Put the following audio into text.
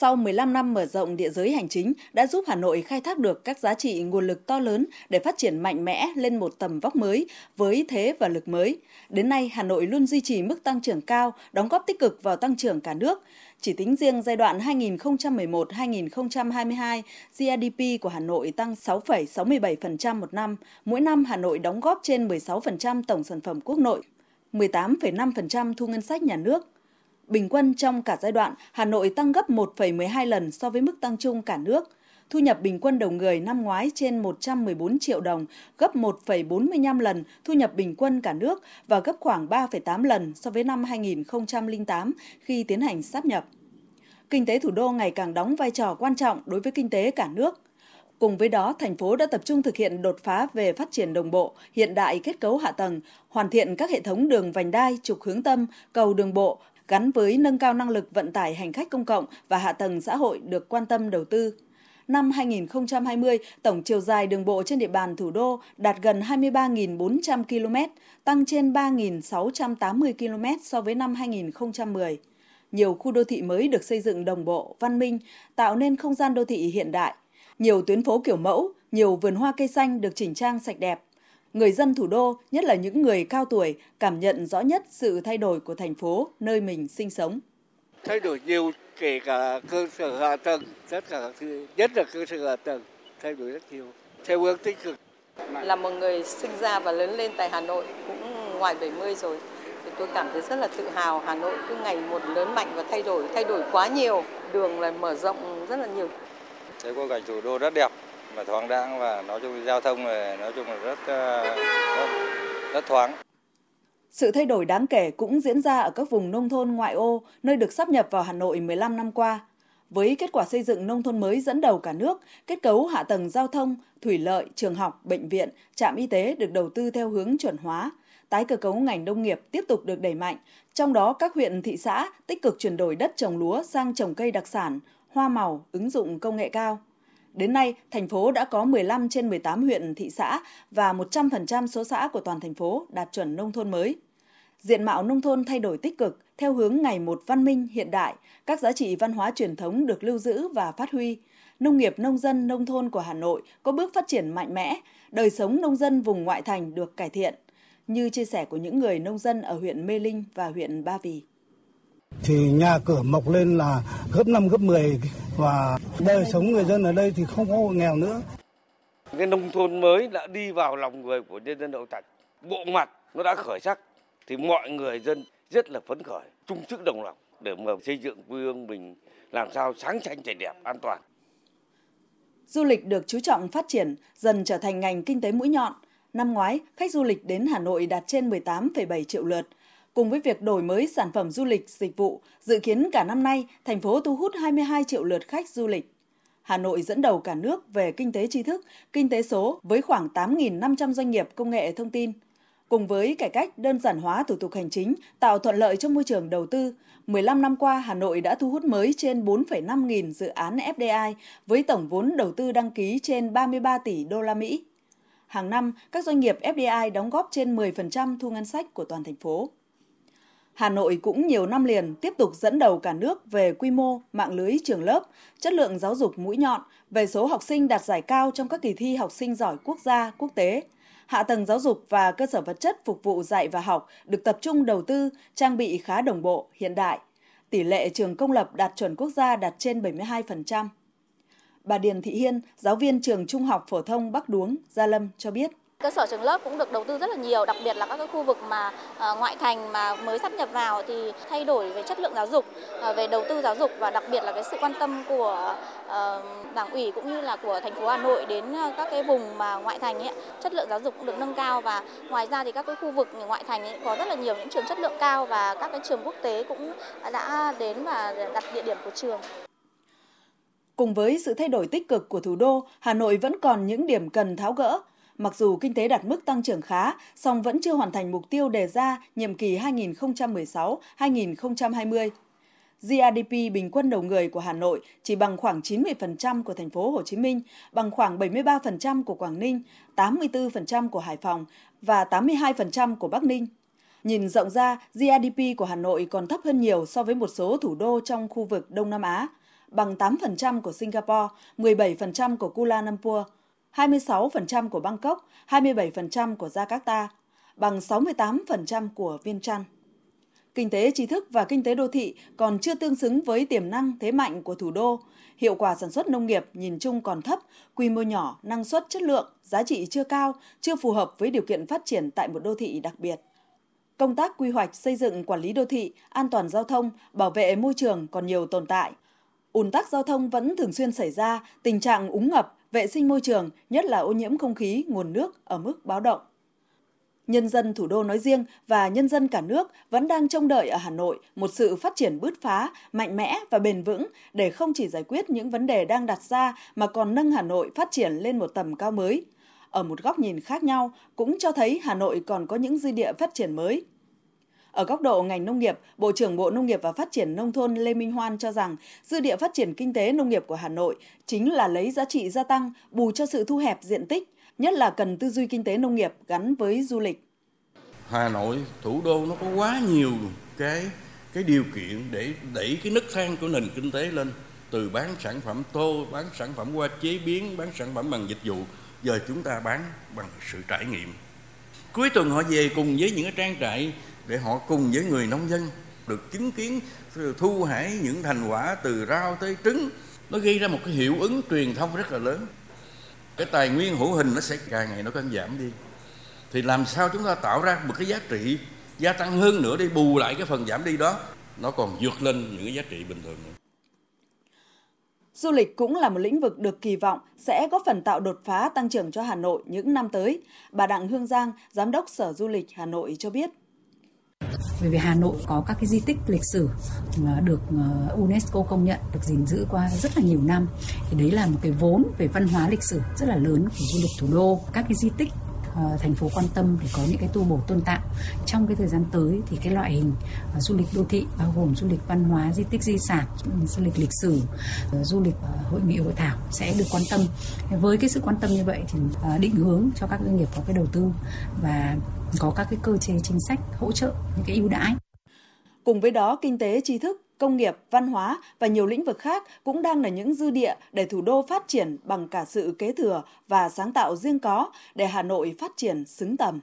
Sau 15 năm mở rộng địa giới hành chính đã giúp Hà Nội khai thác được các giá trị nguồn lực to lớn để phát triển mạnh mẽ lên một tầm vóc mới với thế và lực mới. Đến nay, Hà Nội luôn duy trì mức tăng trưởng cao, đóng góp tích cực vào tăng trưởng cả nước. Chỉ tính riêng giai đoạn 2011-2022, GDP của Hà Nội tăng 6,67% một năm. Mỗi năm Hà Nội đóng góp trên 16% tổng sản phẩm quốc nội, 18,5% thu ngân sách nhà nước. Bình quân trong cả giai đoạn, Hà Nội tăng gấp 1,12 lần so với mức tăng chung cả nước. Thu nhập bình quân đầu người năm ngoái trên 114 triệu đồng, gấp 1,45 lần thu nhập bình quân cả nước và gấp khoảng 3,8 lần so với năm 2008 khi tiến hành sáp nhập. Kinh tế thủ đô ngày càng đóng vai trò quan trọng đối với kinh tế cả nước. Cùng với đó, thành phố đã tập trung thực hiện đột phá về phát triển đồng bộ, hiện đại kết cấu hạ tầng, hoàn thiện các hệ thống đường vành đai, trục hướng tâm, cầu đường bộ, gắn với nâng cao năng lực vận tải hành khách công cộng và hạ tầng xã hội được quan tâm đầu tư. Năm 2020, tổng chiều dài đường bộ trên địa bàn thủ đô đạt gần 23.400 km, tăng trên 3.680 km so với năm 2010. Nhiều khu đô thị mới được xây dựng đồng bộ, văn minh, tạo nên không gian đô thị hiện đại. Nhiều tuyến phố kiểu mẫu, nhiều vườn hoa cây xanh được chỉnh trang sạch đẹp, người dân thủ đô, nhất là những người cao tuổi, cảm nhận rõ nhất sự thay đổi của thành phố nơi mình sinh sống. Thay đổi nhiều kể cả cơ sở hạ tầng, tất cả nhất là cơ sở hạ tầng thay đổi rất nhiều theo hướng tích cực. Là một người sinh ra và lớn lên tại Hà Nội cũng ngoài 70 rồi thì tôi cảm thấy rất là tự hào Hà Nội cứ ngày một lớn mạnh và thay đổi thay đổi quá nhiều đường là mở rộng rất là nhiều. Thấy quang cảnh thủ đô rất đẹp mà thoáng đãng và nói chung giao thông này nói chung là rất ờ, rất, rất thoáng. Sự thay đổi đáng kể cũng diễn ra ở các vùng nông thôn ngoại ô, nơi được sắp nhập vào Hà Nội 15 năm qua. Với kết quả xây dựng nông thôn mới dẫn đầu cả nước, kết cấu hạ tầng giao thông, thủy lợi, trường học, bệnh viện, trạm y tế được đầu tư theo hướng chuẩn hóa, tái cơ cấu ngành nông nghiệp tiếp tục được đẩy mạnh, trong đó các huyện thị xã tích cực chuyển đổi đất trồng lúa sang trồng cây đặc sản, hoa màu, ứng dụng công nghệ cao. Đến nay, thành phố đã có 15 trên 18 huyện, thị xã và 100% số xã của toàn thành phố đạt chuẩn nông thôn mới. Diện mạo nông thôn thay đổi tích cực theo hướng ngày một văn minh hiện đại, các giá trị văn hóa truyền thống được lưu giữ và phát huy. Nông nghiệp nông dân nông thôn của Hà Nội có bước phát triển mạnh mẽ, đời sống nông dân vùng ngoại thành được cải thiện, như chia sẻ của những người nông dân ở huyện Mê Linh và huyện Ba Vì thì nhà cửa mọc lên là gấp 5 gấp 10 và đời sống người dân ở đây thì không có hộ nghèo nữa. Cái nông thôn mới đã đi vào lòng người của nhân dân Đậu Trạch. Bộ mặt nó đã khởi sắc thì mọi người dân rất là phấn khởi, chung sức đồng lòng để mà xây dựng quê hương mình làm sao sáng chảnh trẻ đẹp, an toàn. Du lịch được chú trọng phát triển, dần trở thành ngành kinh tế mũi nhọn. Năm ngoái, khách du lịch đến Hà Nội đạt trên 18,7 triệu lượt, Cùng với việc đổi mới sản phẩm du lịch, dịch vụ, dự kiến cả năm nay, thành phố thu hút 22 triệu lượt khách du lịch. Hà Nội dẫn đầu cả nước về kinh tế tri thức, kinh tế số với khoảng 8.500 doanh nghiệp công nghệ thông tin. Cùng với cải cách đơn giản hóa thủ tục hành chính, tạo thuận lợi cho môi trường đầu tư, 15 năm qua Hà Nội đã thu hút mới trên 4,5 nghìn dự án FDI với tổng vốn đầu tư đăng ký trên 33 tỷ đô la Mỹ. Hàng năm, các doanh nghiệp FDI đóng góp trên 10% thu ngân sách của toàn thành phố. Hà Nội cũng nhiều năm liền tiếp tục dẫn đầu cả nước về quy mô, mạng lưới trường lớp, chất lượng giáo dục mũi nhọn, về số học sinh đạt giải cao trong các kỳ thi học sinh giỏi quốc gia, quốc tế. Hạ tầng giáo dục và cơ sở vật chất phục vụ dạy và học được tập trung đầu tư, trang bị khá đồng bộ, hiện đại. Tỷ lệ trường công lập đạt chuẩn quốc gia đạt trên 72%. Bà Điền Thị Hiên, giáo viên trường Trung học phổ thông Bắc Đuống, Gia Lâm cho biết. Cơ sở trường lớp cũng được đầu tư rất là nhiều, đặc biệt là các cái khu vực mà ờ, ngoại thành mà mới sắp nhập vào thì thay đổi về chất lượng giáo dục, ờ, về đầu tư giáo dục và đặc biệt là cái sự quan tâm của ờ, đảng ủy cũng như là của thành phố Hà Nội đến các cái vùng mà ngoại thành ấy, chất lượng giáo dục cũng được nâng cao và ngoài ra thì các cái khu vực ngoại thành ấy có rất là nhiều những trường chất lượng cao và các cái trường quốc tế cũng đã đến và đặt địa điểm của trường. Cùng với sự thay đổi tích cực của thủ đô, Hà Nội vẫn còn những điểm cần tháo gỡ. Mặc dù kinh tế đạt mức tăng trưởng khá, song vẫn chưa hoàn thành mục tiêu đề ra nhiệm kỳ 2016-2020. GDP bình quân đầu người của Hà Nội chỉ bằng khoảng 90% của thành phố Hồ Chí Minh, bằng khoảng 73% của Quảng Ninh, 84% của Hải Phòng và 82% của Bắc Ninh. Nhìn rộng ra, GDP của Hà Nội còn thấp hơn nhiều so với một số thủ đô trong khu vực Đông Nam Á. bằng 8% của Singapore, 17% của Kuala Lumpur, 26% của Bangkok, 27% của Jakarta, bằng 68% của Viên Chăn. Kinh tế trí thức và kinh tế đô thị còn chưa tương xứng với tiềm năng thế mạnh của thủ đô. Hiệu quả sản xuất nông nghiệp nhìn chung còn thấp, quy mô nhỏ, năng suất chất lượng, giá trị chưa cao, chưa phù hợp với điều kiện phát triển tại một đô thị đặc biệt. Công tác quy hoạch xây dựng quản lý đô thị, an toàn giao thông, bảo vệ môi trường còn nhiều tồn tại. Ùn tắc giao thông vẫn thường xuyên xảy ra, tình trạng úng ngập, vệ sinh môi trường, nhất là ô nhiễm không khí, nguồn nước ở mức báo động. Nhân dân thủ đô nói riêng và nhân dân cả nước vẫn đang trông đợi ở Hà Nội một sự phát triển bứt phá, mạnh mẽ và bền vững để không chỉ giải quyết những vấn đề đang đặt ra mà còn nâng Hà Nội phát triển lên một tầm cao mới. Ở một góc nhìn khác nhau cũng cho thấy Hà Nội còn có những dư địa phát triển mới. Ở góc độ ngành nông nghiệp, Bộ trưởng Bộ Nông nghiệp và Phát triển Nông thôn Lê Minh Hoan cho rằng dư địa phát triển kinh tế nông nghiệp của Hà Nội chính là lấy giá trị gia tăng bù cho sự thu hẹp diện tích, nhất là cần tư duy kinh tế nông nghiệp gắn với du lịch. Hà Nội, thủ đô nó có quá nhiều cái cái điều kiện để đẩy cái nấc thang của nền kinh tế lên từ bán sản phẩm tô, bán sản phẩm qua chế biến, bán sản phẩm bằng dịch vụ, giờ chúng ta bán bằng sự trải nghiệm. Cuối tuần họ về cùng với những cái trang trại để họ cùng với người nông dân được chứng kiến thu hái những thành quả từ rau tới trứng. Nó gây ra một cái hiệu ứng truyền thông rất là lớn. Cái tài nguyên hữu hình nó sẽ càng ngày nó càng giảm đi. Thì làm sao chúng ta tạo ra một cái giá trị gia tăng hơn nữa để bù lại cái phần giảm đi đó? Nó còn vượt lên những cái giá trị bình thường nữa. Du lịch cũng là một lĩnh vực được kỳ vọng sẽ có phần tạo đột phá tăng trưởng cho Hà Nội những năm tới. Bà Đặng Hương Giang, Giám đốc Sở Du lịch Hà Nội cho biết bởi vì Hà Nội có các cái di tích lịch sử ờ, được ờ, UNESCO công nhận, được gìn giữ qua rất là nhiều năm. Thì đấy là một cái vốn về văn hóa lịch sử rất là lớn của du lịch thủ đô. Các cái di tích ờ, thành phố quan tâm để có những cái tu bổ tôn tạo. Trong cái thời gian tới thì cái loại hình du lịch đô thị bao gồm du lịch văn hóa, di tích di sản, du lịch lịch sử du lịch hội nghị hội thảo sẽ được quan tâm. Với cái sự quan tâm như vậy thì định hướng cho các doanh nghiệp có cái đầu tư và có các cái cơ chế chính sách hỗ trợ những cái ưu đãi. Cùng với đó, kinh tế tri thức, công nghiệp, văn hóa và nhiều lĩnh vực khác cũng đang là những dư địa để thủ đô phát triển bằng cả sự kế thừa và sáng tạo riêng có để Hà Nội phát triển xứng tầm.